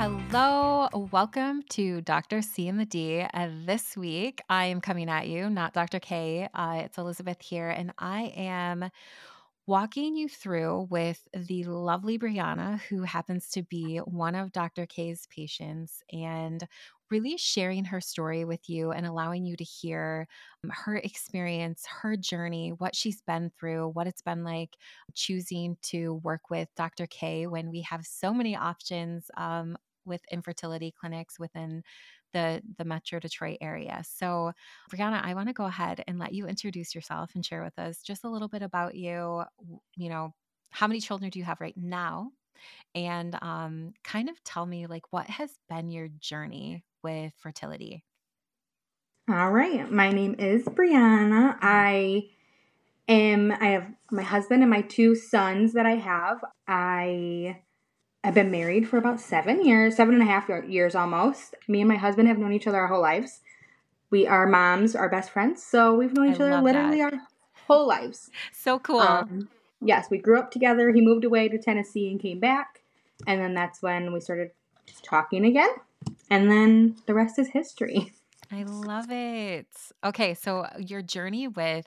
hello. Welcome to Dr. K and the D. Uh, this week, I am coming at you, not Dr. K. Uh, it's Elizabeth here, and I am walking you through with the lovely Breonna, who happens to be one of Dr. K's patients, and really sharing her story with you and allowing you to hear um, her experience, her journey, what she's been through, what it's been like choosing to work with Dr. K when we have so many options um, with infertility clinics within the the Metro Detroit area. So, Breonna, I want to go ahead and let you introduce yourself and share with us just a little bit about you. You know, how many children do you have right now? And um, kind of tell me like what has been your journey with fertility. All right, my name is Breonna. I am. I have my husband and my two sons that I have. I I've been married for about seven years, seven and a half years almost. Me and my husband have known each other our whole lives. We are moms, our best friends, so we've known each I other literally that. our whole lives. So cool. Um, yes, we grew up together. He moved away to Tennessee and came back, and then that's when we started talking again, and then the rest is history. I love it. Okay, so your journey with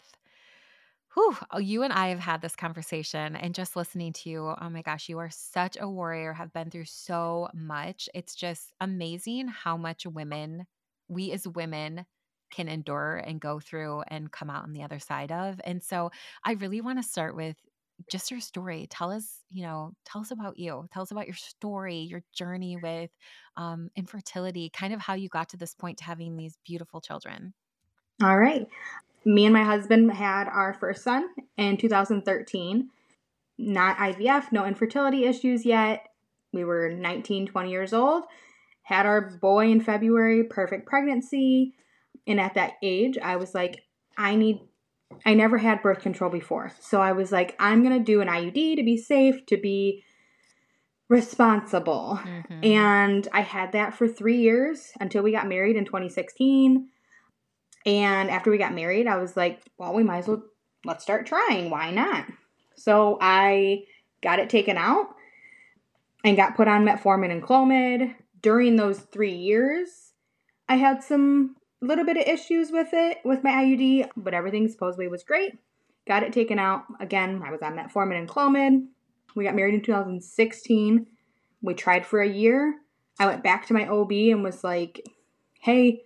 Whew, oh, you and I have had this conversation, and just listening to you, oh my gosh, you are such a warrior, have been through so much. It's just amazing how much women, we as women, can endure and go through and come out on the other side of. And so I really want to start with just your story. Tell us, you know, tell us about you. Tell us about your story, your journey with um, infertility, kind of how you got to this point to having these beautiful children. All right me and my husband had our first son in 2013. Not IVF, no infertility issues yet. We were 19, 20 years old. Had our boy in February, perfect pregnancy. And at that age, I was like, I need, I never had birth control before. So I was like, I'm going to do an IUD to be safe, to be responsible. Mm-hmm. And I had that for three years until we got married in 2016. And after we got married, I was like, well, we might as well let's start trying. Why not? So I got it taken out and got put on metformin and clomid. During those three years, I had some little bit of issues with it with my IUD, but everything supposedly was great. Got it taken out. Again, I was on metformin and clomid. We got married in 2016. We tried for a year. I went back to my OB and was like, hey,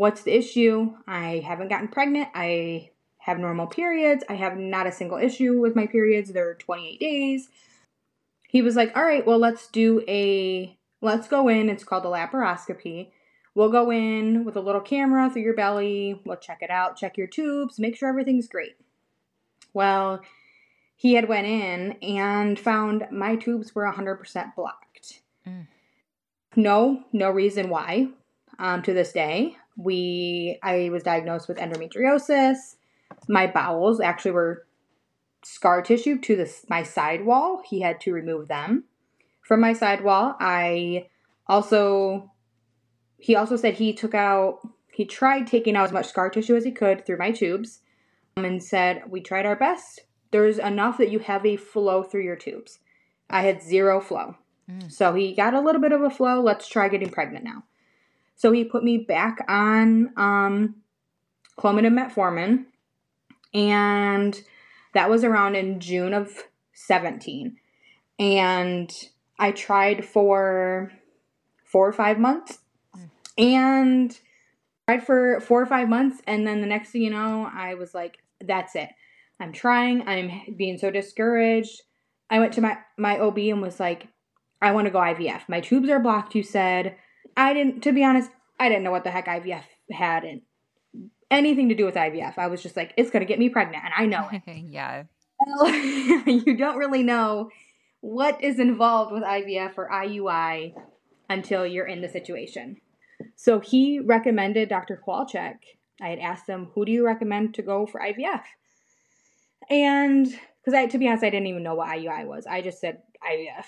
What's the issue? I haven't gotten pregnant. I have normal periods. I have not a single issue with my periods. They're 28 days. He was like, All right, well, let's do a, let's go in. It's called a laparoscopy. We'll go in with a little camera through your belly. We'll check it out, check your tubes, make sure everything's great. Well, he had went in and found my tubes were 100% blocked. Mm. No, no reason why um, to this day we I was diagnosed with endometriosis. My bowels actually were scar tissue to the my side wall. He had to remove them from my side wall. I also he also said he took out he tried taking out as much scar tissue as he could through my tubes um, and said we tried our best. There's enough that you have a flow through your tubes. I had zero flow. Mm. So he got a little bit of a flow. Let's try getting pregnant now. So he put me back on um, Clomid and metformin, and that was around in June of 17. And I tried for four or five months, and tried for four or five months, and then the next thing you know, I was like, "That's it. I'm trying. I'm being so discouraged." I went to my my OB and was like, "I want to go IVF. My tubes are blocked." You said I didn't, to be honest, I didn't know what the heck IVF had and anything to do with IVF. I was just like, it's going to get me pregnant, and I know it. yeah. you don't really know what is involved with IVF or IUI until you're in the situation. So he recommended Dr. Kowalczyk. I had asked him, who do you recommend to go for IVF? And because I, to be honest, I didn't even know what IUI was. I just said IVF.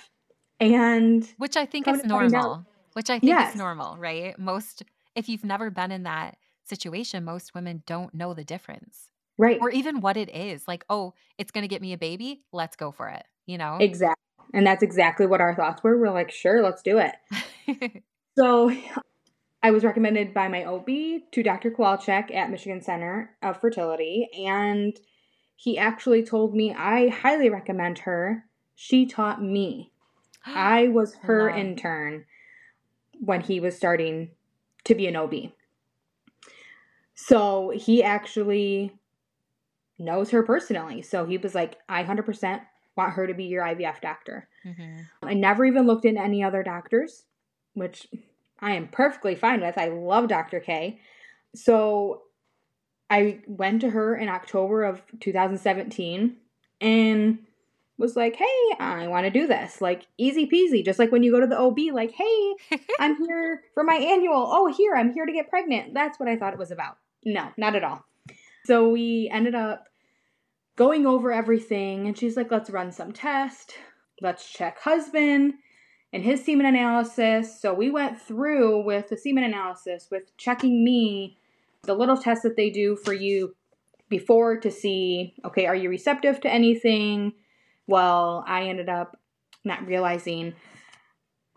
And which I think is normal which I think yes. is normal, right? Most, if you've never been in that situation, most women don't know the difference. Right. Or even what it is. Like, oh, it's going to get me a baby. Let's go for it. You know? Exactly. And that's exactly what our thoughts were. We're like, sure, let's do it. so I was recommended by my OB to Dr. Kowalczyk at Michigan Center of Fertility, and he actually told me I highly recommend her. She taught me. I was her wow. intern when he was starting to be an OB. So he actually knows her personally. So he was like, I 100% want her to be your IVF doctor. Mm-hmm. I never even looked into any other doctors, which I am perfectly fine with. I love Dr. K. So I went to her in October of 2017 and was like, hey, I want to do this. Like, easy peasy. Just like when you go to the OB, like, hey, I'm here for my annual. Oh, here, I'm here to get pregnant. That's what I thought it was about. No, not at all. So we ended up going over everything, and she's like, let's run some tests. Let's check husband and his semen analysis. So we went through with the semen analysis, with checking me, the little tests that they do for you before to see, okay, are you receptive to anything? Well, I ended up not realizing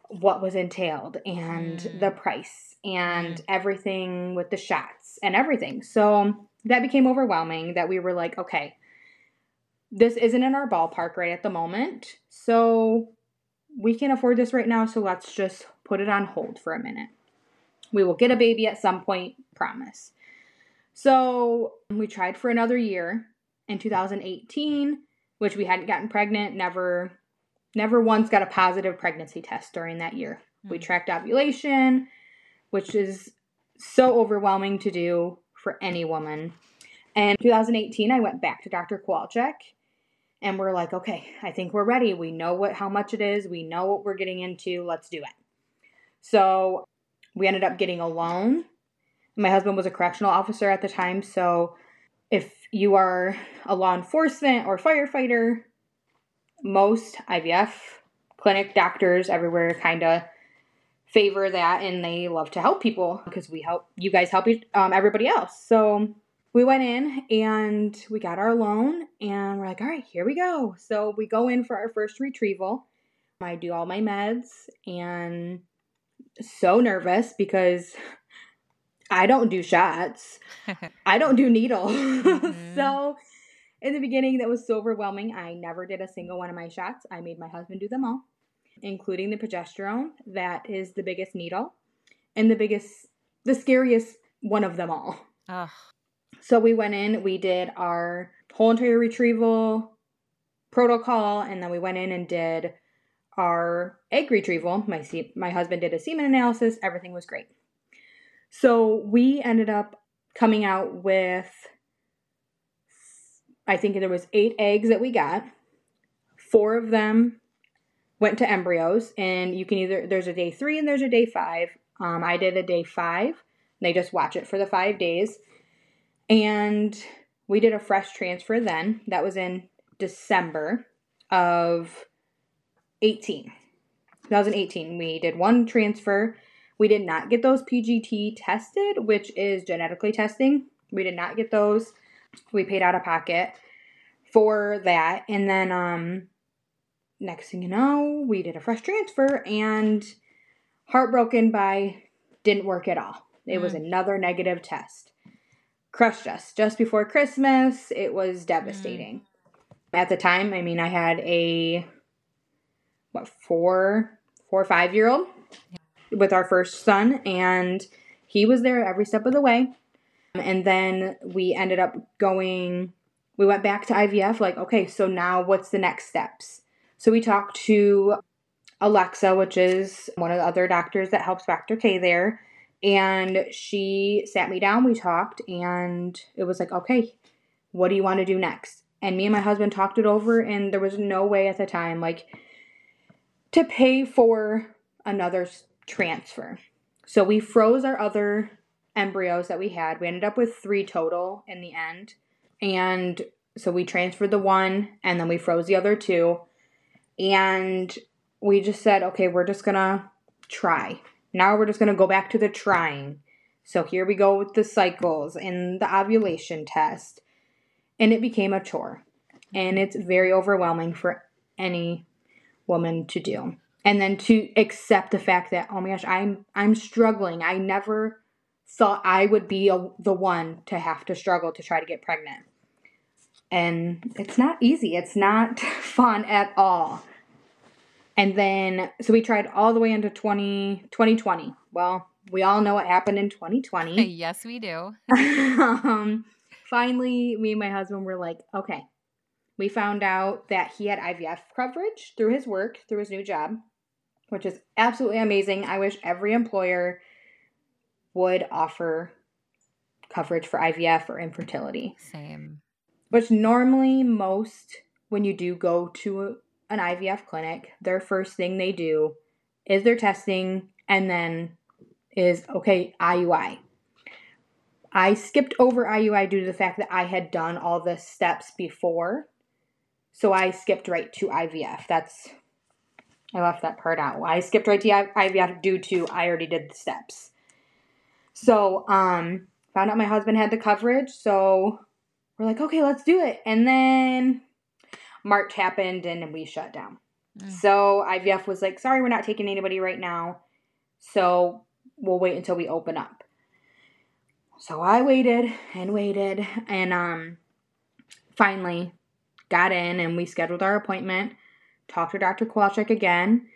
what was entailed and mm. the price and mm. everything with the shots and everything. So that became overwhelming that we were like, okay, this isn't in our ballpark right at the moment. So we can afford this right now, so let's just put it on hold for a minute. We will get a baby at some point, promise. So we tried for another year in 2018, which we hadn't gotten pregnant, never never once got a positive pregnancy test during that year. Mm-hmm. We hmm. tracked ovulation, which is so overwhelming to do for any woman. And 2018, I went back to Dr. Kowalczyk and we're like, okay, I think we're ready. We know what how much it is. We know what we're getting into. Let's do it. So we ended up getting a loan. My husband was a correctional officer at the time, so if you are a law enforcement or firefighter, most IVF clinic doctors everywhere kind of favor that and they love to help people because we help you guys help um, everybody else. So we went in and we got our loan and we're like, all right, here we go. So we go in for our first retrieval. I do all my meds and so nervous because I don't do shots. I don't do needles. Mm-hmm. so in the beginning that was so overwhelming. I never did a single one of my shots. I made my husband do them all, including the progesterone. That is the biggest needle and the biggest the scariest one of them all. Ugh. So we went in, we did our whole entire retrieval protocol, and then we went in and did our egg retrieval. My my husband did a semen analysis. Everything was great. So we ended up coming out with I think there was 8 eggs that we got. 4 of them went to embryos and you can either there's a day 3 and there's a day 5. Um, I did a day 5. They just watch it for the 5 days and we did a fresh transfer then. That was in December of 18. 2018. We did one transfer. We did not get those PGT tested, which is genetically testing. We did not get those. We paid out of pocket for that. And then um next thing you know, we did a fresh transfer and heartbroken by didn't work at all. It mm. was another negative test crushed us just before Christmas. It was devastating. Mm. At the time, I mean, I had a what four, four or five year old yeah. With our first son, and he was there every step of the way. And then we ended up going. We went back to IVF. Like, okay, so now what's the next steps? So we talked to Alexa, which is one of the other doctors that helps Dr. K there and she sat me down, we talked, and it was like, okay, what do you want to do next? And me and my husband talked it over, and there was no way at the time, like, to pay for another transfer. So we froze our other embryos that we had. We ended up with three total in the end. And so we transferred the one and then we froze the other two. And we just said, okay, we're just gonna try. Now we're just going to go back to the trying. So here we go with the cycles and the ovulation test. And it became a chore. And it's very overwhelming for any woman to do. And then to accept the fact that oh my gosh i'm i'm struggling. I never thought i would be a, the one to have to struggle to try to get pregnant. And it's not easy. It's not fun at all. And then so we tried all the way into 20, 2020 well we all know what happened in 2020 yes we do. Um, finally me and my husband were like okay. We found out that he had ivf coverage through his work through his new job which is absolutely amazing. I wish every employer would offer coverage for IVF or infertility. Same. Which normally, most when you do go to an IVF clinic, their first thing they do is their testing and then is okay, IUI. I skipped over IUI due to the fact that I had done all the steps before. So I skipped right to IVF. That's I left that part out. I skipped right to IVF due to I already did the steps. So, um, found out my husband had the coverage, so we're like, okay, let's do it. And then March happened and we shut down. Mm. So IVF was like, sorry, we're not taking anybody right now. So we'll wait until we open up. So I waited and waited and um finally got in and we scheduled our appointment talked to Dr. Kowalczyk again,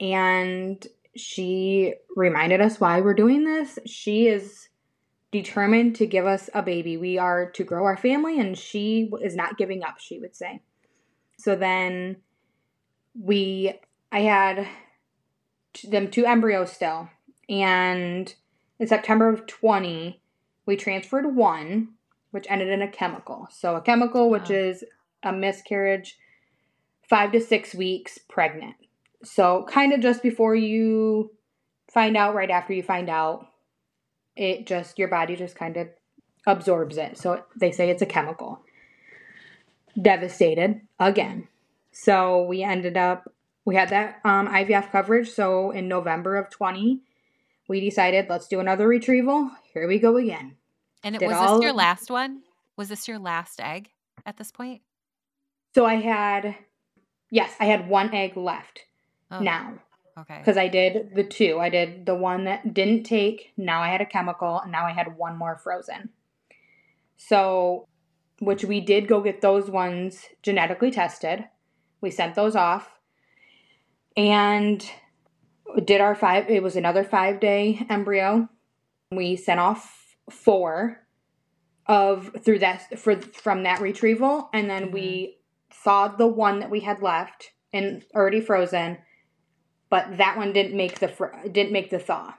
and she reminded us why we're doing this. She is determined to give us a baby. We are to grow our family, and she is not giving up, she would say. So then we, I had them two embryos still, and in September of 20, we transferred one, which ended in a chemical. So a chemical, which is a miscarriage five to six weeks pregnant. So, kind of just before you find out, right after you find out, it just, your body just kind of absorbs it. So, they say it's a chemical. Devastated again. So, we ended up, we had that um, IVF coverage. So, in November of 20, we decided let's do another retrieval. Here we go again. And it, was this your last one? Was this your last egg at this point? So I had Yes, I had one egg left oh, now. Okay. Because I did the two. I did the one that didn't take. Now I had a chemical, and now I had one more frozen. So, which we did go get those ones genetically tested. We sent those off and did our five, it was another five day embryo. We sent off four of through that for from that retrieval and then mm-hmm. we thawed the one that we had left and already frozen, but that one didn't make the fr- didn't make the thaw.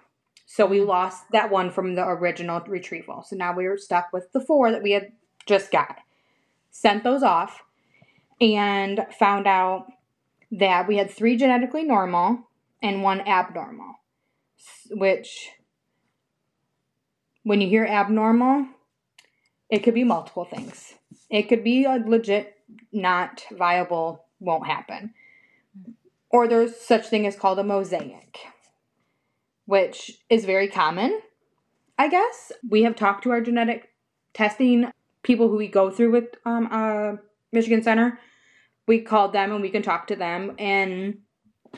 So we lost that one from the original retrieval. So now we were stuck with the four that we had just got. Sent those off and found out that we had three genetically normal and one abnormal, which when you hear abnormal, it could be multiple things. It could be a legit not viable, won't happen. Or there's such thing as called a mosaic, which is very common, I guess. We have talked to our genetic testing people who we go through with um, uh, Michigan Center. We called them and we can talk to them, and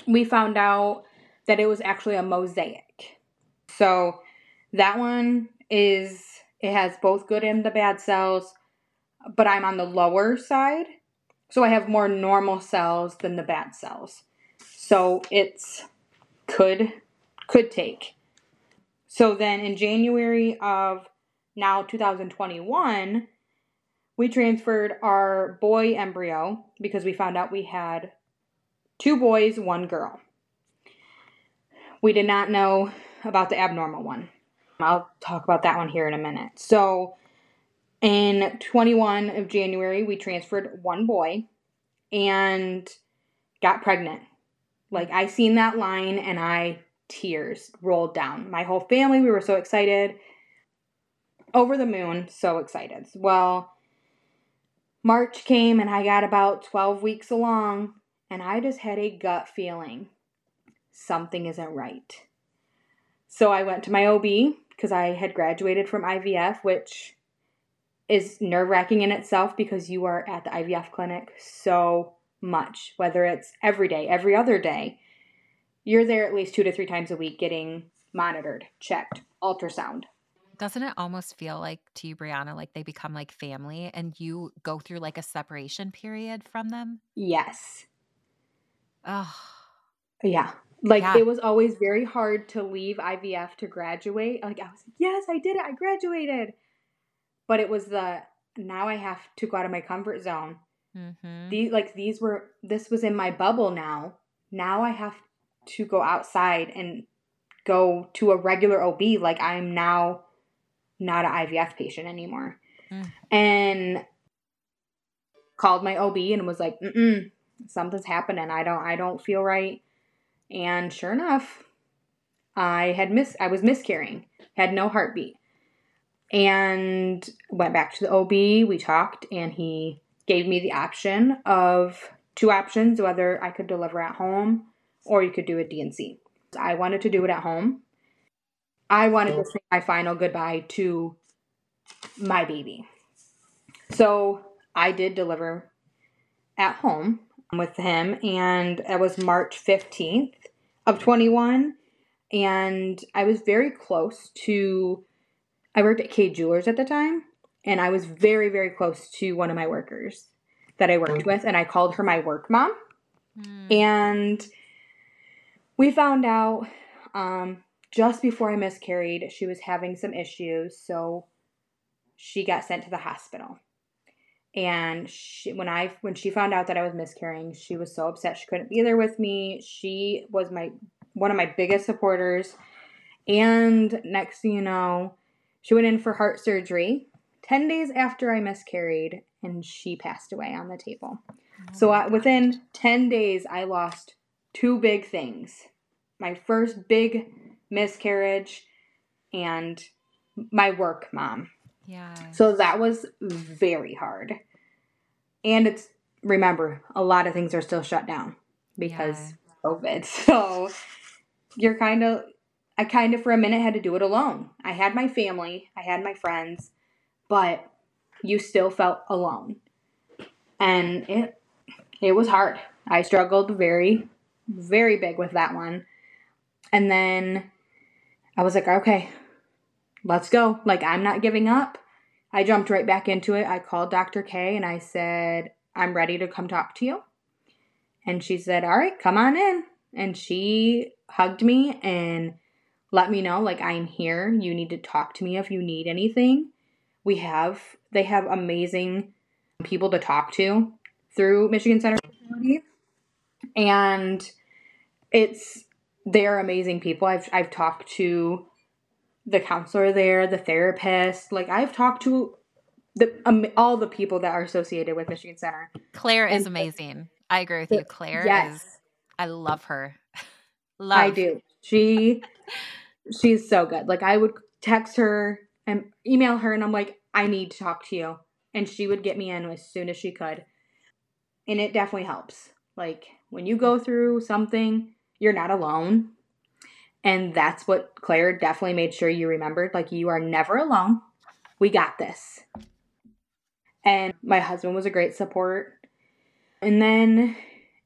we found out that it was actually a mosaic. So that one is it has both good and the bad cells but I'm on the lower side. So I have more normal cells than the bad cells. So it's could could take. So then in January of now 2021, we transferred our boy embryo because we found out we had two boys, one girl. We did not know about the abnormal one. I'll talk about that one here in a minute. So in 21 of January, we transferred one boy and got pregnant. Like I seen that line and I tears rolled down. My whole family, we were so excited. Over the moon, so excited. Well, March came and I got about 12 weeks along and I just had a gut feeling something isn't right. So I went to my OB because I had graduated from IVF, which is nerve wracking in itself because you are at the IVF clinic so much, whether it's every day, every other day. you're there at least two to three times a week getting monitored, checked, ultrasound. Doesn't it almost feel like to you, Breonna, like they become like family and you go through like a separation period from them? Yes. Oh, Yeah. Like Yeah. it was always very hard to leave IVF to graduate. Like I was like, yes, I did it. I graduated. But it was the now I have to go out of my comfort zone. mm-hmm. These like these were this was in my bubble now. Now I have to go outside and go to a regular OB. Like I'm now not an IVF patient anymore. Mm. And called my OB and was like, Mm-mm, something's happening. I don't I don't feel right. And sure enough, I had miss I was miscarrying, had no heartbeat. And went back to the OB, we talked, and he gave me the option of two options whether I could deliver at home or you could do a DNC. I wanted to do it at home. I wanted to say my final goodbye to my baby. So I did deliver at home with him, and it was March 15th of 21. And I was very close to, I worked at Kay Jewelers at the time, and I was very, very close to one of my workers that I worked with, and I called her my work mom. Mm. And we found out um, just before I miscarried, she was having some issues, so she got sent to the hospital. And she, when I when she found out that I was miscarrying, she was so upset she couldn't be there with me. She was my one of my biggest supporters. And next thing you know, she went in for heart surgery 10 days after I miscarried and she passed away on the table. Oh so I, uh, within 10 days, I lost two big things my first big miscarriage and my work mom. yeah. So that was very hard. And it's, remember, a lot of things are still shut down because COVID. So you're kind of, I kind of for a minute had to do it alone. I had my family, I had my friends, but you still felt alone. And it, it was hard. I struggled very, very big with that one. And then I was like, okay, let's go. Like, I'm not giving up. I jumped right back into it. I called Dr. K and I said, I'm ready to come talk to you. And she said, All right, come on in. And she hugged me and let me know, like, I'm here. You need to talk to me if you need anything. We have, they have amazing people to talk to through Michigan Center And it's, they're amazing people. I've, I've talked to the counselor there, the therapist. Like I've talked to the um, all the people that are associated with Michigan Center. Claire is and- amazing. I agree with you. Claire yes. is, I love her. love. I do. She she's so good. Like I would text her and email her and I'm like, I need to talk to you. And she would get me in as soon as she could. And it definitely helps. Like when you go through something, you're not alone. And that's what Claire definitely made sure you remembered. Like you are never alone. We got this. And my husband was a great support. And then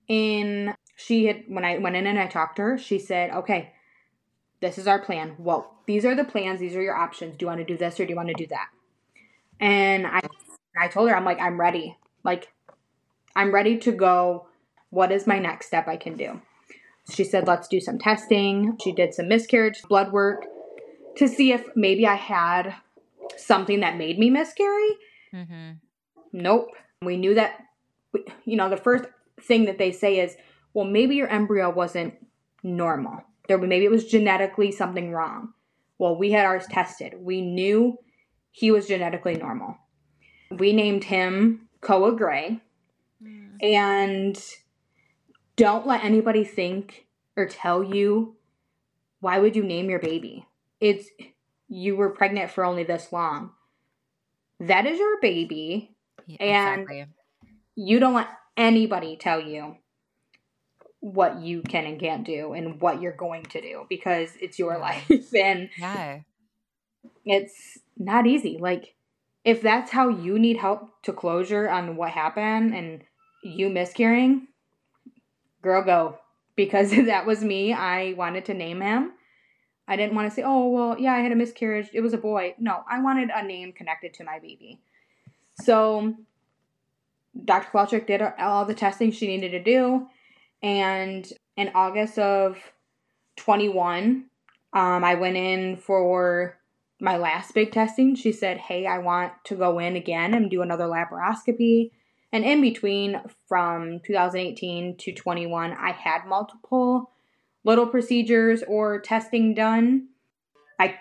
in she had when I went in and I talked to her, she said, "Okay, this is our plan. Well, these are the plans. These are your options. Do you want to do this or do you want to do that?" And I I told her, I'm like, "I'm ready. Like I'm ready to go. What is my next step I can do?" She said, "Let's do some testing." She did some miscarriage blood work to see if maybe I had something that made me miscarry. Mm-hmm. Nope. We knew that, you know, the first thing that they say is, well, maybe your embryo wasn't normal. There, maybe it was genetically something wrong. Well, we had ours tested. We knew he was genetically normal. We named him Koa Gray. Mm. And don't let anybody think or tell you why would you name your baby? It's you were pregnant for only this long. That is your baby Yeah, And- exactly. you don't let anybody tell you what you can and can't do and what you're going to do because it's your life and Yeah. it's not easy. Like, if that's how you need help to closure on what happened and you miscarrying, girl, go. because that was me. I wanted to name him. I didn't want to say, oh, well, yeah, I had a miscarriage. It was a boy. No, I wanted a name connected to my baby. So Dr. Kowalczyk did all the testing she needed to do. And in August of 21, um, I went in for my last big testing. She said, hey, I want to go in again and do another laparoscopy. And in between, from 2018 to 21, I had multiple little procedures or testing done. I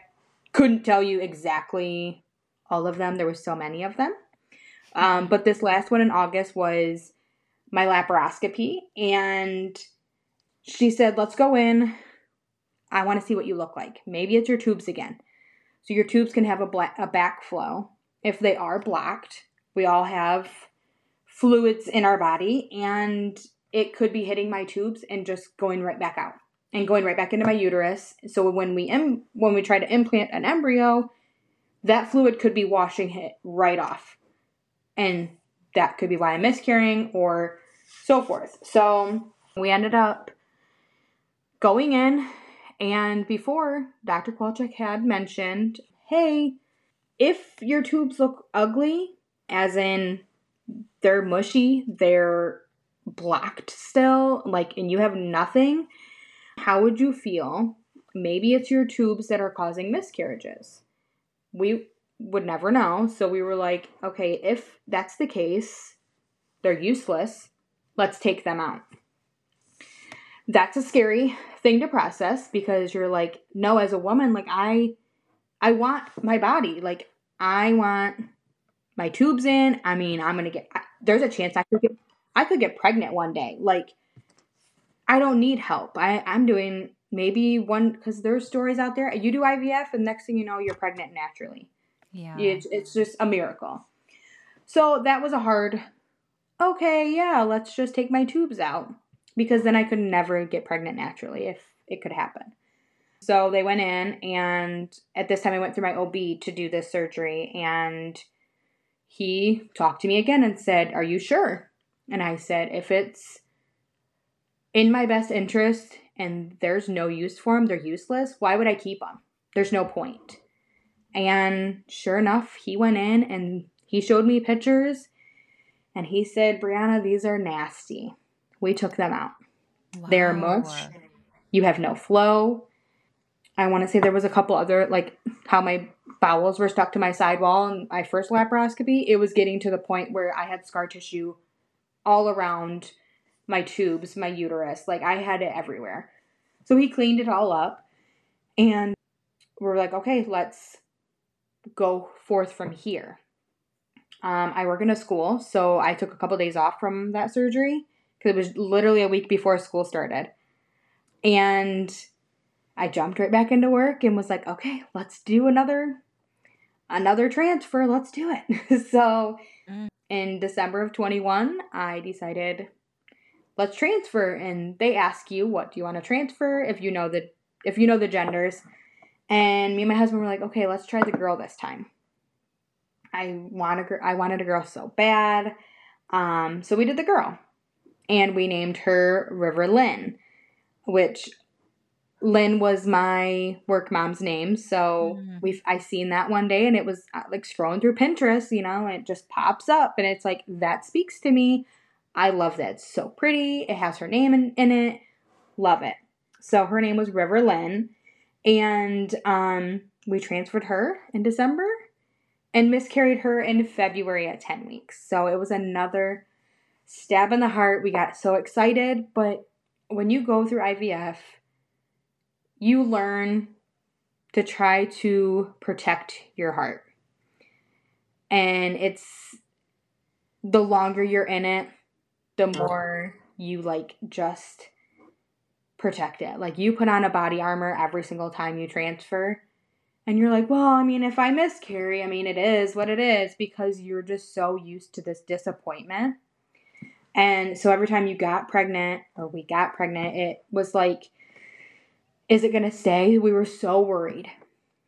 couldn't tell you exactly all of them, there were so many of them. Um, but this last one in August was my laparoscopy, and she said, Let's go in. I want to see what you look like. Maybe it's your tubes again. So your tubes can have a, black, a backflow. If they are blocked, we all have fluids in our body, and it could be hitting my tubes and just going right back out and going right back into my uterus. So when we Im- when we try to implant an embryo, that fluid could be washing it right off. And that could be why I'm miscarrying or so forth. So we ended up going in, and before Dr. Kowalczyk had mentioned, hey, if your tubes look ugly, as in they're mushy, they're blocked still, like, and you have nothing, how would you feel? Maybe it's your tubes that are causing miscarriages. We would never know. So we were like, okay, if that's the case, they're useless. Let's take them out. That's a scary thing to process because you're like, no, as a woman, like I I want my body. Like I want my tubes in. I mean, I'm going to get there's a chance I could get I could get pregnant one day. Like I don't need help. I I'm doing maybe one because there's stories out there. You do IVF, and next thing you know, you're pregnant naturally. Yeah. It's, it's just a miracle. So that was a hard, okay, yeah, let's just take my tubes out because then I could never get pregnant naturally if it could happen. So they went in, and at this time I went through my OB to do this surgery, and he talked to me again and said, Are you sure? And I said, If it's in my best interest and there's no use for them, they're useless, why would I keep them? There's no point. And sure enough, he went in and he showed me pictures and he said, Breonna, these are nasty. We took them out. Wow. They're mush. You have no flow. I want to say there was a couple other, like how my bowels were stuck to my sidewall in my first laparoscopy. It was getting to the point where I had scar tissue all around my tubes, my uterus. Like I had it everywhere. So he cleaned it all up and we're like, okay, let's go forth from here. Um, I work in a school, so I took a couple days off from that surgery because it was literally a week before school started. And I jumped right back into work and was like, okay, let's do another another transfer. Let's do it. so mm. in December of 21, I decided let's transfer and they ask you what do you want to transfer if you know the if you know the genders and me and my husband were like, okay, let's try the girl this time. I want a girl. I wanted a girl so bad. Um, so we did the girl, and we named her River Lynn, which Lynn was my work mom's name. So mm. we I seen that one day, and it was uh, like scrolling through Pinterest, you know, and it just pops up, and it's like that speaks to me. I love that. It's so pretty. It has her name in, in it. Love it. So her name was River Lynn and um, we transferred her in December and miscarried her in February at 10 weeks. So it was another stab in the heart. We got so excited, but when you go through IVF, you learn to try to protect your heart. And it's the longer you're in it, the more you like just protect it. Like you put on a body armor every single time you transfer. And you're like, well, I mean, if I miscarry, I mean, it is what it is because you're just so used to this disappointment. And so every time you got pregnant or we got pregnant, it was like, is it going to stay? We were so worried.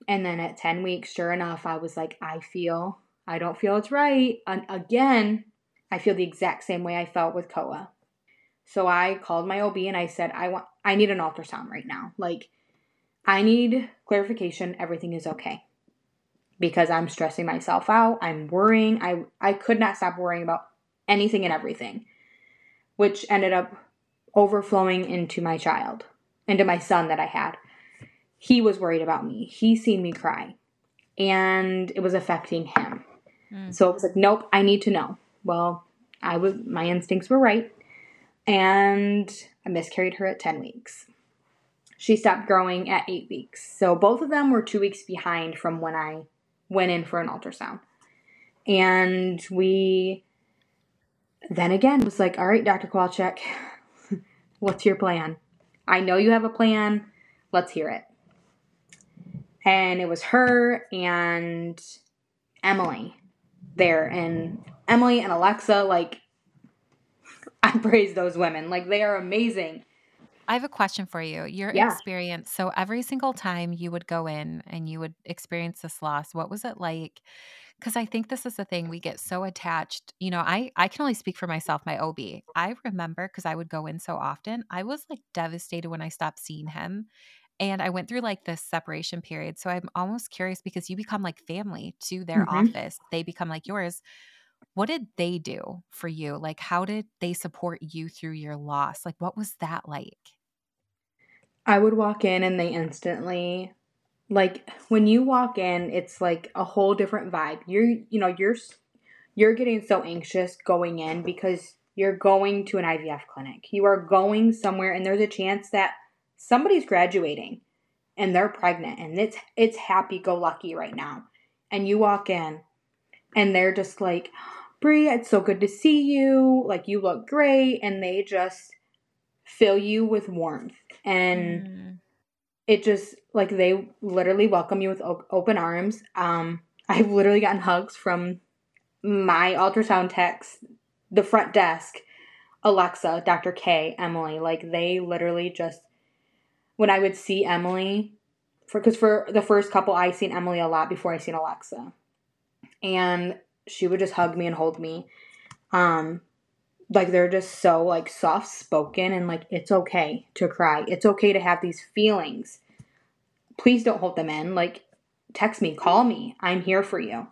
And then at 10 weeks, sure enough, I was like, I feel, I don't feel it's right. And again, I feel the exact same way I felt with Koa. So I called my OB and I said, I want I need an ultrasound right now. Like I need clarification everything is okay. Because I'm stressing myself out, I'm worrying. I I could not stop worrying about anything and everything. Which ended up overflowing into my child, into my son that I had. He was worried about me. He seen me cry. And it was affecting him. Mm. So it was like, nope, I need to know. Well, I was my instincts were right. And I miscarried her at 10 weeks. She stopped growing at 8 weeks. So both of them were 2 weeks behind from when I went in for an ultrasound. And we then again was like, all right, Dr. Kowalczyk, what's your plan? I know you have a plan. Let's hear it. And it was her and Emily there. And Emily and Alexa, like, I praise those women. Like, they are amazing. I have a question for you. Your yeah. experience. So, every single time you would go in and you would experience this loss, what was it like? Because I think this is the thing we get so attached. You know, I I can only speak for myself. My OB. I remember because I would go in so often. I was like devastated when I stopped seeing him, and I went through like this separation period. So I'm almost curious because you become like family to their mm-hmm. office. They become like yours. What did they do for you? Like, how did they support you through your loss? Like, what was that like? I would walk in and they instantly like when you walk in it's like a whole different vibe. You're you know you're you're getting so anxious going in because you're going to an IVF clinic. You are going somewhere and there's a chance that somebody's graduating and they're pregnant and it's it's happy go lucky right now. And you walk in and they're just like Brie it's so good to see you. Like you look great. And they just fill you with warmth and mm it just like they literally welcome you with open arms. Um, I've literally gotten hugs from my ultrasound techs, the front desk, Alexa, Dr. K, Emily. Like they literally just when I would see Emily, for because for the first couple I seen Emily a lot before I seen Alexa, and she would just hug me and hold me. Um, like they're just so like soft spoken and like it's okay to cry. It's okay to have these feelings. Please don't hold them in. Like text me, call me. I'm here for you.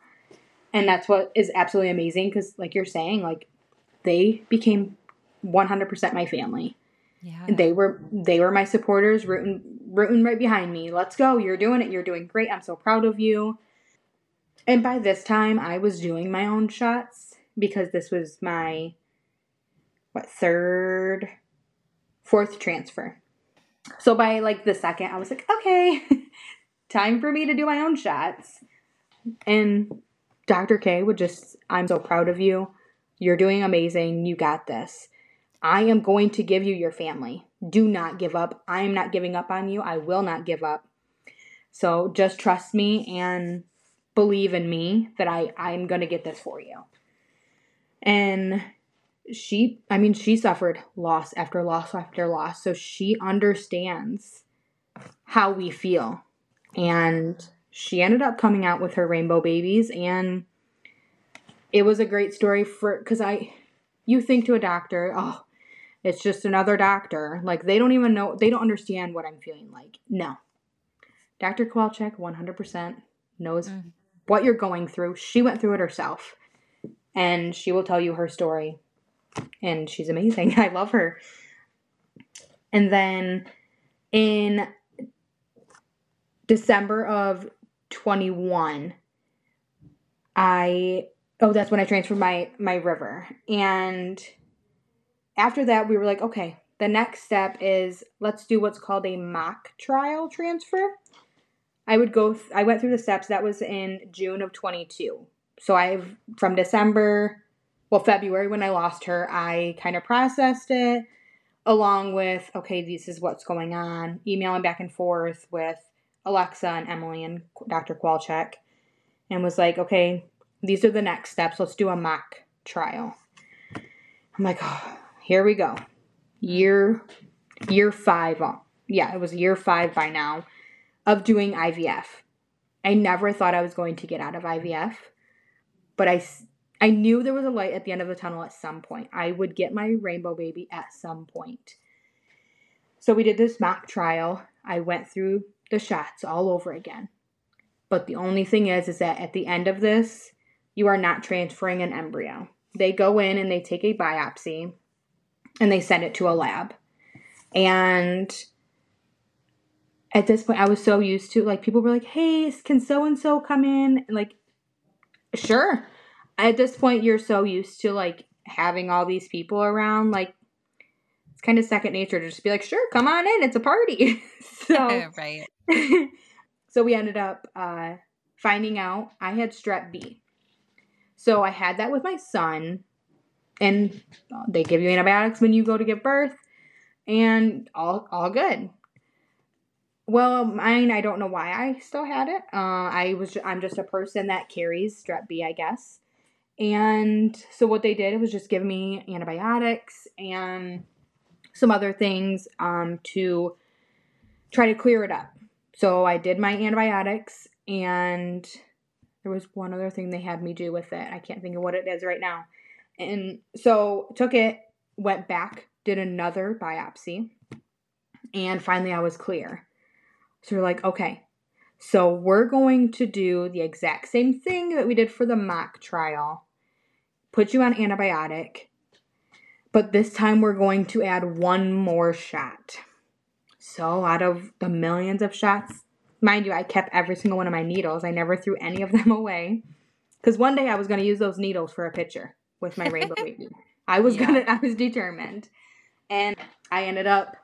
And that's what is absolutely amazing cuz like you're saying like they became 100% my family. Yeah. They were they were my supporters rooting rooting right behind me. Let's go. You're doing it. You're doing great. I'm so proud of you. And by this time I was doing my own shots because this was my what third, fourth transfer. So by like the second, I was like, okay, time for me to do my own shots. And Dr. K would just, I'm so proud of you. You're doing amazing. You got this. I am going to give you your family. Do not give up. I am not giving up on you. I will not give up. So just trust me and believe in me that I, I'm going to get this for you. And she i mean she suffered loss after loss after loss. So she understands how we feel. And she ended up coming out with her rainbow babies. And it was a great story for because i you think to a doctor oh it's just another doctor. Like they don't even know they don't understand what i'm feeling like. No. Dr kowalczyk 100% knows mm. what you're going through. She went through it herself. And she will tell you her story and she's amazing. I love her. And then in December of 21, I oh that's when I transferred my my river. And after that we were like, okay, the next step is let's do what's called a mock trial transfer. I would go th- I went through the steps that was in June of 22. So I've from December well, February when I lost her, I kind of processed it along with, okay, this is what's going on, emailing back and forth with Alexa and Emily and Dr. Kowalczyk, and was like, okay, these are the next steps. Let's do a mock trial. I'm like, oh, here we go. Year, year five. Yeah, it was year five by now of doing IVF. I never thought I was going to get out of IVF, but I I knew there was a light at the end of the tunnel at some point. I would get my rainbow baby at some point. So we did this mock trial. I went through the shots all over again. But the only thing is is that at the end of this, you are not transferring an embryo. They go in and they take a biopsy and they send it to a lab. And at this point I was so used to like people were like, "Hey, can so and so come in?" And like sure. At this point you're so used to like having all these people around like it's kind of second nature to just be like, "Sure, come on in. It's a party." so right. so we ended up uh finding out I had strep B. So I had that with my son and they give you antibiotics when you go to give birth and all all good well mine i don't know why i still had it uh, i was i'm just a person that carries strep b i guess and so what they did was just give me antibiotics and some other things um, to try to clear it up so i did my antibiotics and there was one other thing they had me do with it i can't think of what it is right now and so took it, went back, did another biopsy, and finally I was clear. So we're like, okay, so we're going to do the exact same thing that we did for the mock trial. Put you on antibiotic, but this time we're going to add one more shot. So out of the millions of shots, mind you, I kept every single one of my needles. I never threw any of them away. Because one day I was going to use those needles for a picture with my rainbow baby. I was yeah. gonna I was determined. And I ended up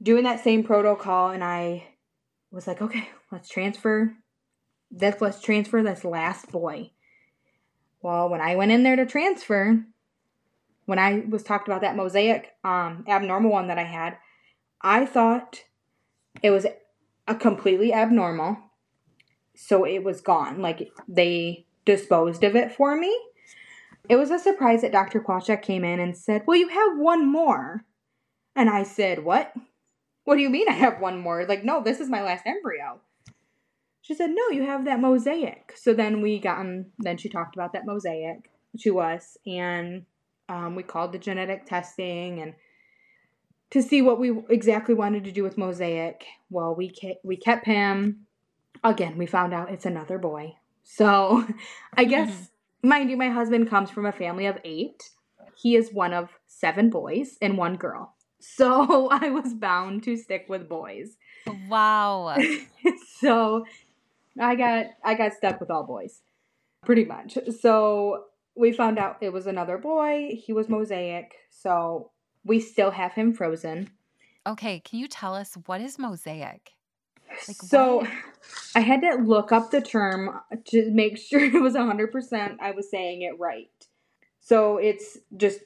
doing that same protocol and I was like, okay, let's transfer this let's transfer this last boy. Well, when I went in there to transfer, when I was talked about that mosaic um abnormal one that I had, I thought it was a completely abnormal. So it was gone. Like they disposed of it for me. It was a surprise that Dr. Kwalchuk came in and said, Well, you have one more. And I said, What? What do you mean I have one more? Like, no, this is my last embryo. She said, No, you have that mosaic. So then we got on, then she talked about that mosaic to us, and um, we called the genetic testing and to see what we exactly wanted to do with mosaic. Well, we kept, we kept him. Again, we found out it's another boy. So I guess mm-hmm. Mind you, my husband comes from a family of eight. He is one of seven boys and one girl. So I was bound to stick with boys. Wow. so I got I got stuck with all boys. Pretty much. So we found out it was another boy. He was mosaic. So we still have him frozen. Okay, can you tell us what is mosaic? Like, so I had to look up the term to make sure it was 100% I was saying it right. So it's just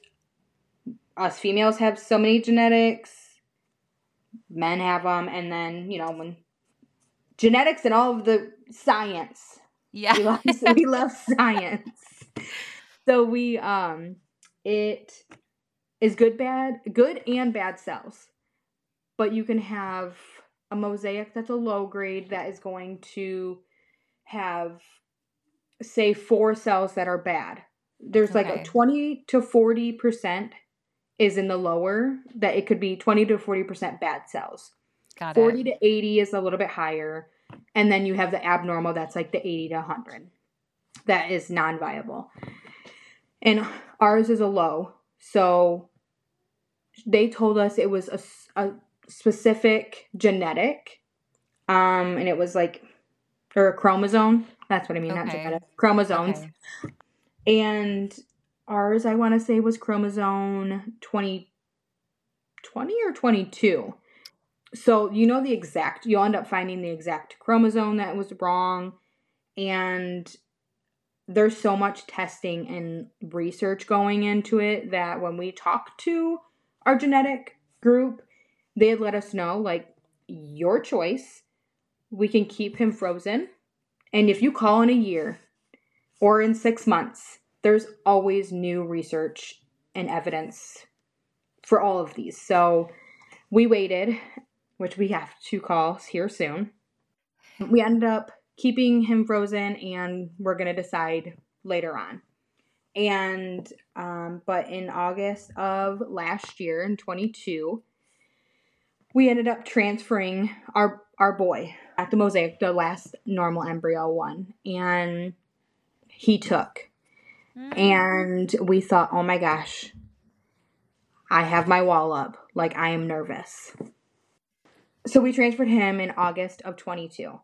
us females have so many genetics, men have them, and then, you know, when genetics and all of the science. Yeah. We love, we love science. So we, um, it is good, bad, good and bad cells. But you can have a mosaic that's a low grade that is going to have say four cells that are bad. There's okay. like a 20 to 40% is in the lower that it could be 20 to 40% bad cells. Got 40 it. to 80 is a little bit higher and then you have the abnormal that's like the 80 to 100. That is non-viable. And ours is a low. So they told us it was a, a specific genetic, um, and it was like, or a chromosome. That's what I mean, okay. not genetic. Chromosomes. Okay. And ours, I want to say, was chromosome 20, 20 or 22. So you know the exact, you'll end up finding the exact chromosome that was wrong. And there's so much testing and research going into it that when we talk to our genetic group, they let us know, like, your choice. We can keep him frozen. And if you call in a year or in six months, there's always new research and evidence for all of these. So we waited, which we have two calls here soon. We ended up keeping him frozen and we're going to decide later on. And um, but in August of last year in 22, we ended up transferring our our boy at the mosaic, the last normal embryo one, and he took. Mm-hmm. And we thought, oh my gosh, I have my wall up. Like I am nervous. So we transferred him in August of 22.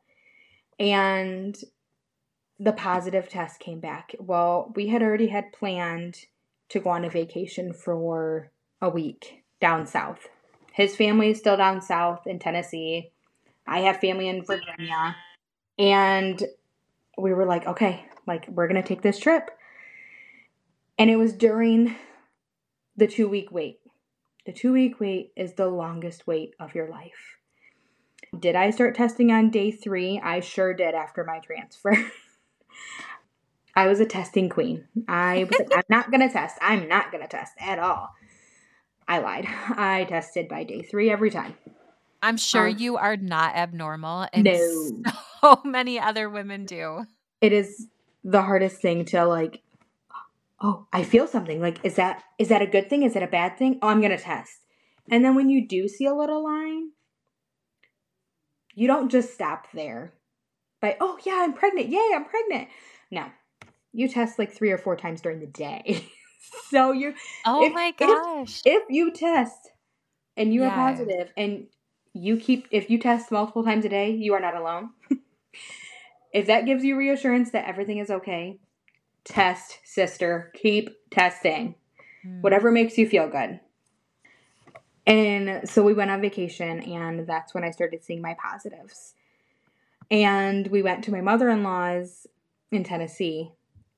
And the positive test came back. Well, we had already had planned to go on a vacation for a week down south. His family is still down south in Tennessee. I have family in Virginia. And we were like, okay, like we're going to take this trip. And it was during the two week wait. The two week wait is the longest wait of your life. Did I start testing on day three? I sure did after my transfer. I was a testing queen. I was like, I'm not gonna test. I'm not gonna test at all. I lied. I tested by day three every time. I'm sure um, you are not abnormal, and no. so many other women do. It is the hardest thing to like. Oh, I feel something. Like, is that is that a good thing? Is that a bad thing? Oh, I'm gonna test. And then when you do see a little line, you don't just stop there. By oh yeah, I'm pregnant. Yay, I'm pregnant. No, you test like three or four times during the day. so you're. Oh if, my gosh. If, if, you test and you yeah. are positive and you keep if you test multiple times a day, you are not alone. if that gives you reassurance that everything is okay, test, sister. Keep testing. Mm. Whatever makes you feel good. And so we went on vacation, and that's when I started seeing my positives. And we went to my mother in law's in Tennessee,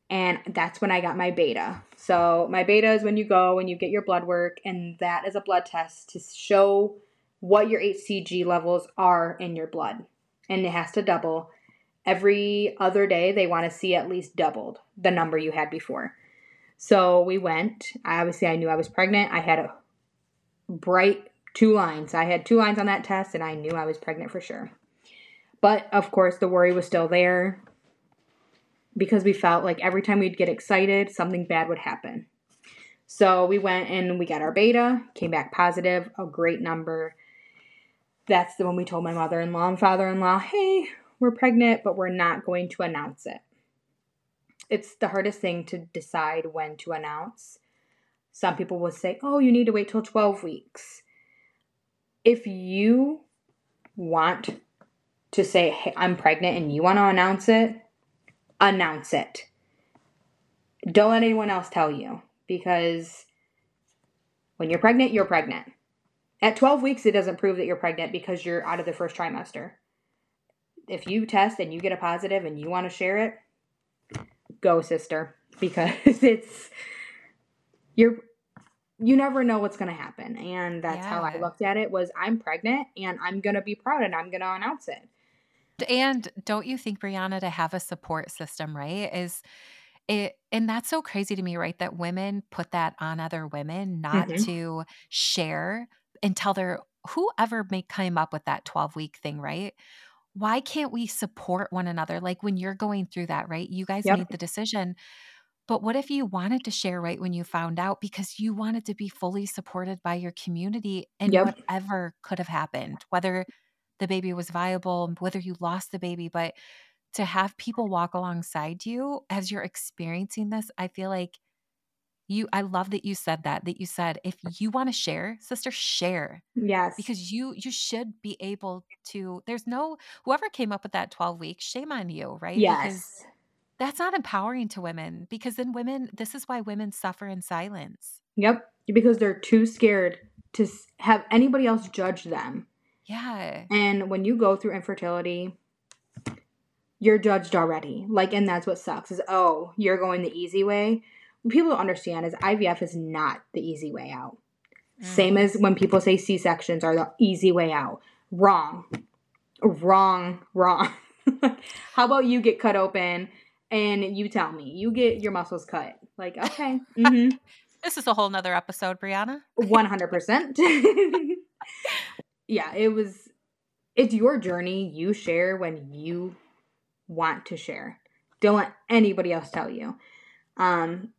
and that's when I got my beta. So, my beta is when you go and you get your blood work, and that is a blood test to show what your HCG levels are in your blood. And it has to double. Every other day, they want to see at least doubled the number you had before. So, we went. Obviously, I knew I was pregnant. I had a bright two lines. I had two lines on that test, and I knew I was pregnant for sure. But of course, the worry was still there because we felt like every time we'd get excited, something bad would happen. So we went and we got our beta, came back positive, a great number. That's the one we told my mother in law and father in law, hey, we're pregnant, but we're not going to announce it. It's the hardest thing to decide when to announce. Some people will say, oh, you need to wait till 12 weeks. If you want to say, hey, I'm pregnant and you want to announce it, announce it. Don't let anyone else tell you because when you're pregnant, you're pregnant. At 12 weeks, it doesn't prove that you're pregnant because you're out of the first trimester. If you test and you get a positive and you want to share it, go, sister, because it's you're you never know what's going to happen and that's yeah. how i looked at it was i'm pregnant and i'm going to be proud and i'm going to announce it and don't you think, Breonna, to have a support system, right, is it, and that's so crazy to me, right? That women put that on other women not mm-hmm. to share until they're whoever may come up with that 12 week thing, right? Why can't we support one another? Like when you're going through that, right? You guys yep. made the decision. But what if you wanted to share right when you found out because you wanted to be fully supported by your community and yep. whatever could have happened, whether the baby was viable, whether you lost the baby, but to have people walk alongside you as you're experiencing this, I feel like you I love that you said that that you said if you want to share, sister, share. Yes. Because you you should be able to there's no whoever came up with that 12 weeks, shame on you, right? Yes. Because that's not empowering to women because then women this is why women suffer in silence. Yep. Because they're too scared to have anybody else judge them. Yeah. And when you go through infertility, you're judged already. Like, and that's what sucks is, oh, you're going the easy way. What people don't understand is IVF is not the easy way out. Mm. Same as when people say C sections are the easy way out. Wrong. Wrong. Wrong. How about you get cut open and you tell me you get your muscles cut? Like, okay. Mm-hmm. this is a whole nother episode, Breonna. 100%. yeah, it was it's your journey. You share when you want to share. Don't let anybody else tell you. Um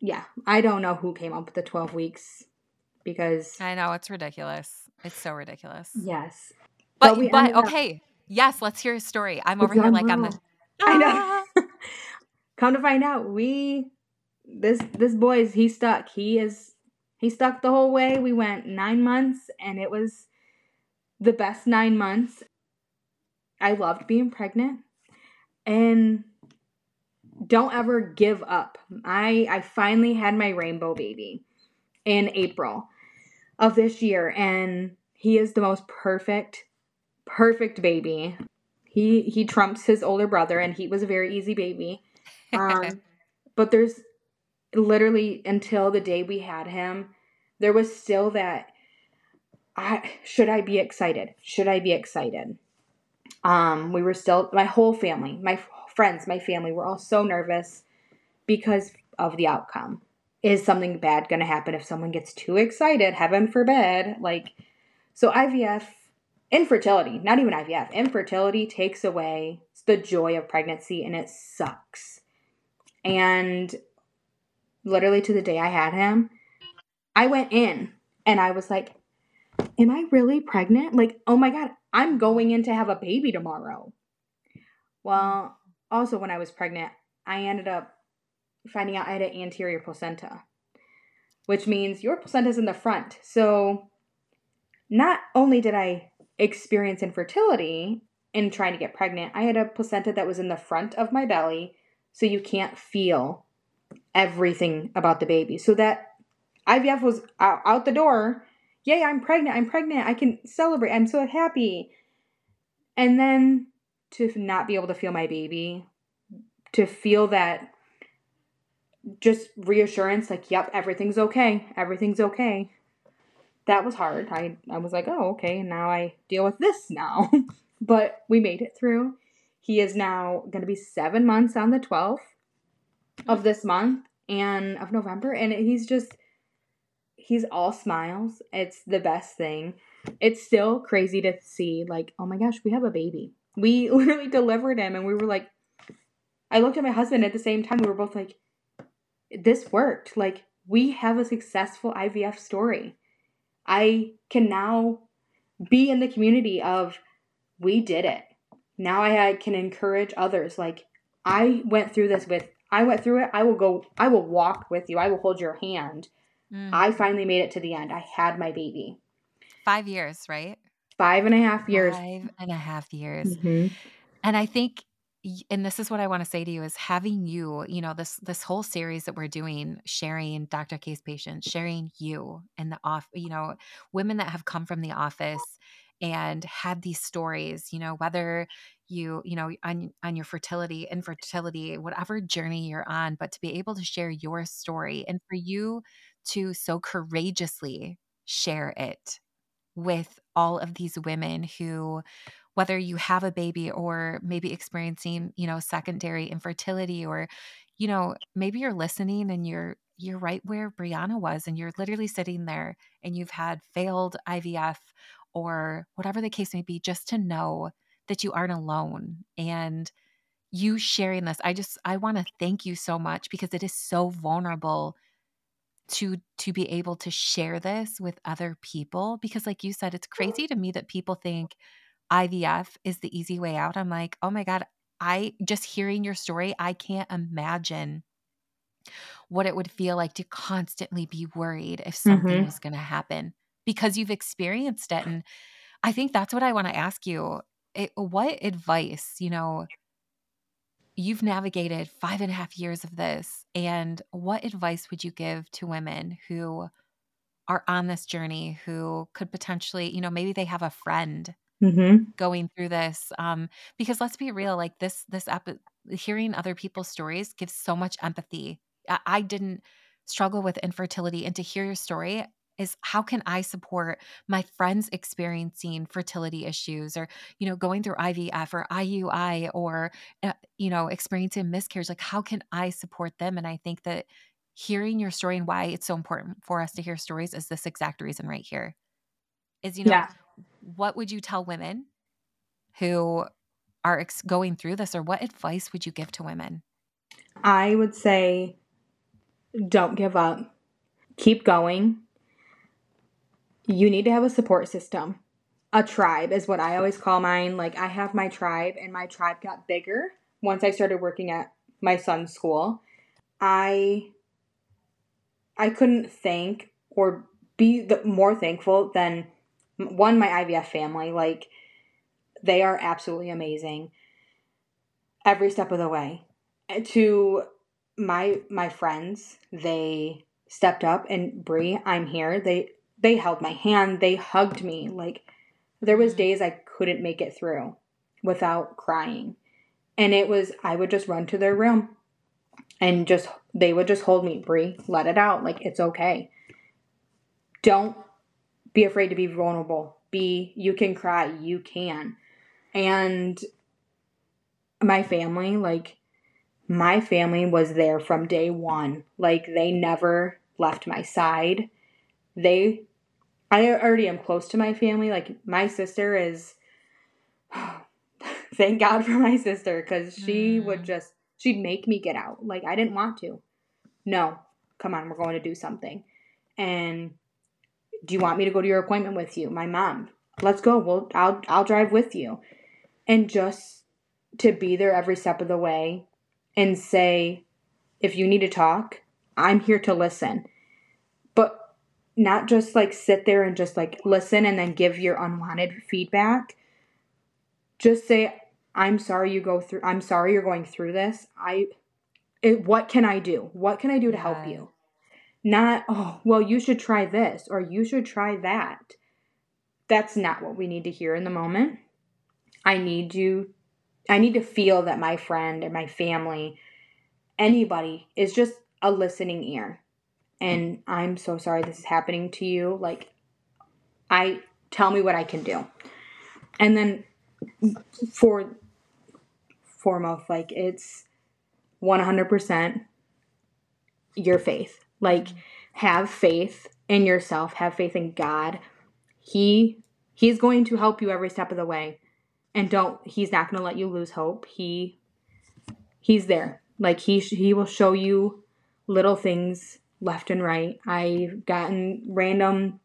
yeah, I don't know who came up with the 12 weeks because I know it's ridiculous. It's so ridiculous. yes. But but, up- okay. Yes, let's hear a story. I'm over here like I'm the I know. Come to find out, we this this boy is he stuck. He is he stuck the whole way. We went nine months, and it was the best nine months. I loved being pregnant, and don't ever give up. I I finally had my rainbow baby in April of this year, and he is the most perfect, perfect baby. He he trumps his older brother, and he was a very easy baby. Um, but there's literally until the day we had him, there was still that. I should I be excited? Should I be excited? Um, we were still my whole family, my friends, my family were all so nervous because of the outcome. Is something bad going to happen if someone gets too excited? Heaven forbid. Like, so IVF, infertility, not even IVF, infertility takes away the joy of pregnancy and it sucks. And literally to the day I had him, I went in and I was like, Am I really pregnant? Like, oh my God, I'm going in to have a baby tomorrow. Well, also when I was pregnant, I ended up finding out I had an anterior placenta, which means your placenta is in the front. So not only did I experience infertility in trying to get pregnant, I had a placenta that was in the front of my belly, so you can't feel everything about the baby. So that IVF was out, the door. Yay, I'm pregnant. I'm pregnant. I can celebrate. I'm so happy. And then to not be able to feel my baby, to feel that just reassurance like, yep, everything's okay. Everything's okay. That was hard. I, I was like, oh, okay. Now I deal with this now. but we made it through. He is now going to be seven months on the 12th of this month and of November. And he's just, he's all smiles. It's the best thing. It's still crazy to see, like, oh my gosh, we have a baby. We literally delivered him and we were like, I looked at my husband at the same time. We were both like, this worked. Like, we have a successful IVF story. I can now be in the community of, we did it. Now I can encourage others. Like, I went through this with, I went through it. I will go, I will walk with you. I will hold your hand. Mm. I finally made it to the end. I had my baby. Five years, right? Five and a half years. Five and a half years. Mhm. And I think and this is what I want to say to you is having you, you know, this this whole series that we're doing, sharing Dr. K's patients, sharing you and the off, you know, women that have come from the office and had these stories, you know, whether you, you know, on on your fertility, infertility, whatever journey you're on, but to be able to share your story and for you to so courageously share it with all of these women who whether you have a baby or maybe experiencing you know secondary infertility or you know maybe you're listening and you're you're right where breonna was and you're literally sitting there and you've had failed ivf or whatever the case may be just to know that you aren't alone and you sharing this i just i want to thank you so much because it is so vulnerable to to be able to share this with other people because like you said it's crazy to me that people think IVF is the easy way out. I'm like, "Oh my god, I just hearing your story, I can't imagine what it would feel like to constantly be worried if something Mhm. was going to happen because you've experienced it and I think that's what I want to ask you. It, what advice, you know, you've navigated five and a half years of this, and what advice would you give to women who are on this journey who could potentially, you know, maybe they have a friend Mhm. going through this um because let's be real like this this epi- hearing other people's stories gives so much empathy I, I didn't struggle with infertility and to hear your story is how can i support my friends experiencing fertility issues or you know going through ivf or iui or uh, you know experiencing miscarriage like how can i support them and i think that hearing your story and why it's so important for us to hear stories is this exact reason right here is you know Yeah. what would you tell women who are ex- going through this or what advice would you give to women I would say don't give up. Keep going. You need to have a support system. A tribe is what I always call mine. Like I have my tribe and my tribe got bigger once I started working at my son's school. I I couldn't thank or be the, more thankful than one my IVF family. Like they are absolutely amazing every step of the way. To my my friends, they stepped up and Brie, I'm here. They they held my hand, they hugged me. Like there was mm-hmm. days I couldn't make it through without crying. And it was I would just run to their room and just they would just hold me, Brie, let it out. Like it's okay. Don't be afraid to be vulnerable. Be you can cry, you can. And my family, like my family was there from day one. Like they never left my side. They I already am close to my family. Like my sister is thank God for my sister cuz she mm. would just she'd make me get out. Like I didn't want to. No. Come on, we're going to do something. And do you want me to go to your appointment with you? My mom. Let's go. Well, I'll I'll drive with you. And just to be there every step of the way and say, if you need to talk, I'm here to listen. Not just like sit there and just like listen and then give your unwanted feedback. Just say, I'm sorry you go through, I'm sorry you're going through this. I, it, what can I do? What can I do to help you? Not, oh, well, you should try this or you should try that. That's not what we need to hear in the moment. I need you I need to feel that my friend or my family, anybody, is just a listening ear. And I'm so sorry this is happening to you. Like, I tell me what I can do. And then for foremost, like, it's 100% your faith. Like, have faith in yourself, have faith in God. He He's going to help you every step of the way and don't he's not going to let you lose hope he he's there like he he will show you little things left and right i've gotten random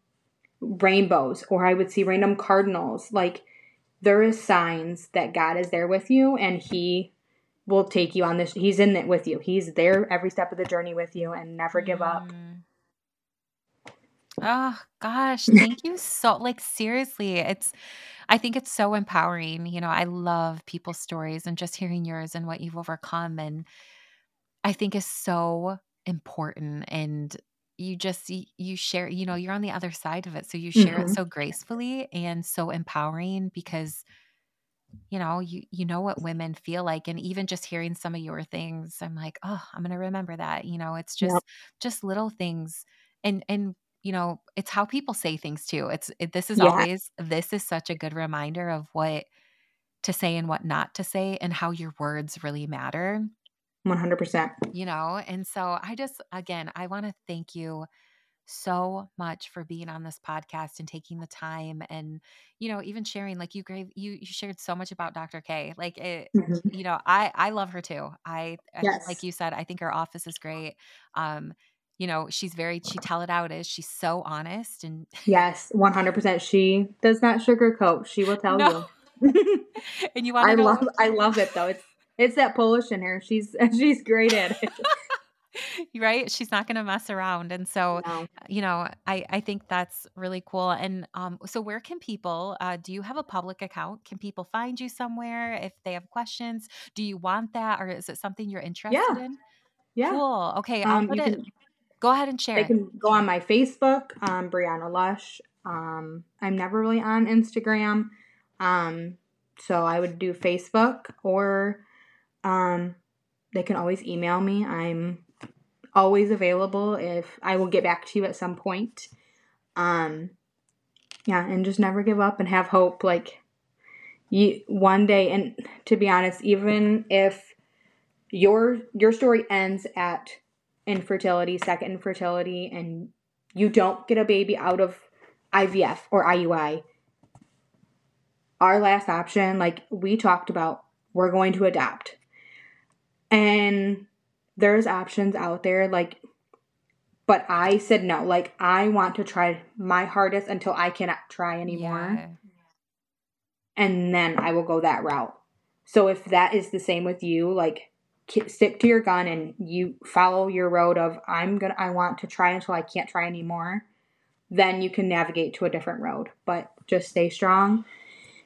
rainbows or i would see random cardinals like there is signs that god is there with you and he will take you on this he's in it with you he's there every step of the journey with you and never give up. Oh gosh, thank you so like seriously, it's I think it's so empowering. You know, I love people's stories and just hearing yours and what you've overcome and I think is so important and you just you share, you know, you're on the other side of it. So you share mm-hmm. it so gracefully and so empowering because you know, you you know what women feel like and even just hearing some of your things, I'm like, "Oh, I'm going to remember that." You know, it's just yep. just little things and and you know, it's how people say things too. It's it, this is yeah. always this is such a good reminder of what to say and what not to say and how your words really matter. 100%. You know, and so I just again, I want to thank you so much for being on this podcast and taking the time and you know even sharing like you gave you you shared so much about Dr. K like it mm-hmm. you know I I love her too I, yes. I like you said I think her office is great um you know she's very she tell it out is she's so honest and yes 100% she does not sugarcoat she will tell no. you and you want i know- love i love it though it's it's that polish in her. She's she's great at it. Right? She's not going to mess around. And so no. you know i i think that's really cool. And um so where can people uh do you have a public account? Can people find you somewhere if they have questions? Do you want that? Or is it something you're interested yeah. in? Yeah. Cool. Okay i'll um, put it can, Go ahead and share. They can go on my Facebook, um, Breonna Lusch. Um, I'm never really on Instagram. Um, so I would do Facebook or um, they can always email me. I'm always available if I will get back to you at some point. Um, yeah, and just never give up and have hope. Like you one day, and to be honest, even if your your story ends at infertility, second infertility, and you don't get a baby out of IVF or IUI, our last option, like we talked about, we're going to adopt. And there's options out there. Like But I said no. Like, I want to try my hardest until I cannot try anymore. Yeah. And then I will go that route. So if that is the same with you, like, stick to your gun and you follow your road of I'm gonna I want to try until I can't try anymore, then you can navigate to a different road. But just stay strong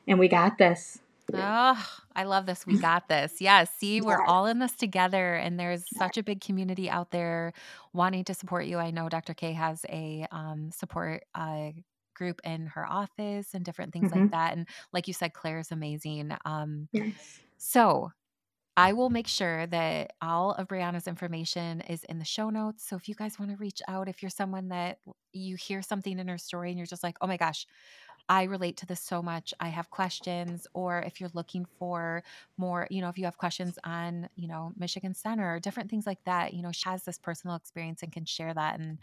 and we got this. Oh, I love this. We got this. Yes. See, we're Yes. all in this together, and there's such a big community out there wanting to support you. I know Dr. K has a um, support uh, group in her office and different things like Mhm. that. And like you said, Claire is amazing. Um, Yes. so I will make sure that all of Breonna's information is in the show notes. So if you guys want to reach out, if you're someone that you hear something in her story and you're just like, oh my gosh, I relate to this so much. I have questions, or if you're looking for more, you know, if you have questions on, you know, Michigan Center or different things like that, you know, she has this personal experience and can share that. And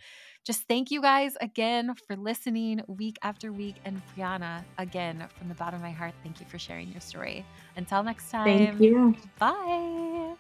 just thank you guys again for listening week after week. And Breonna, again, from the bottom of my heart, thank you for sharing your story. Until next time, Thank you. bye.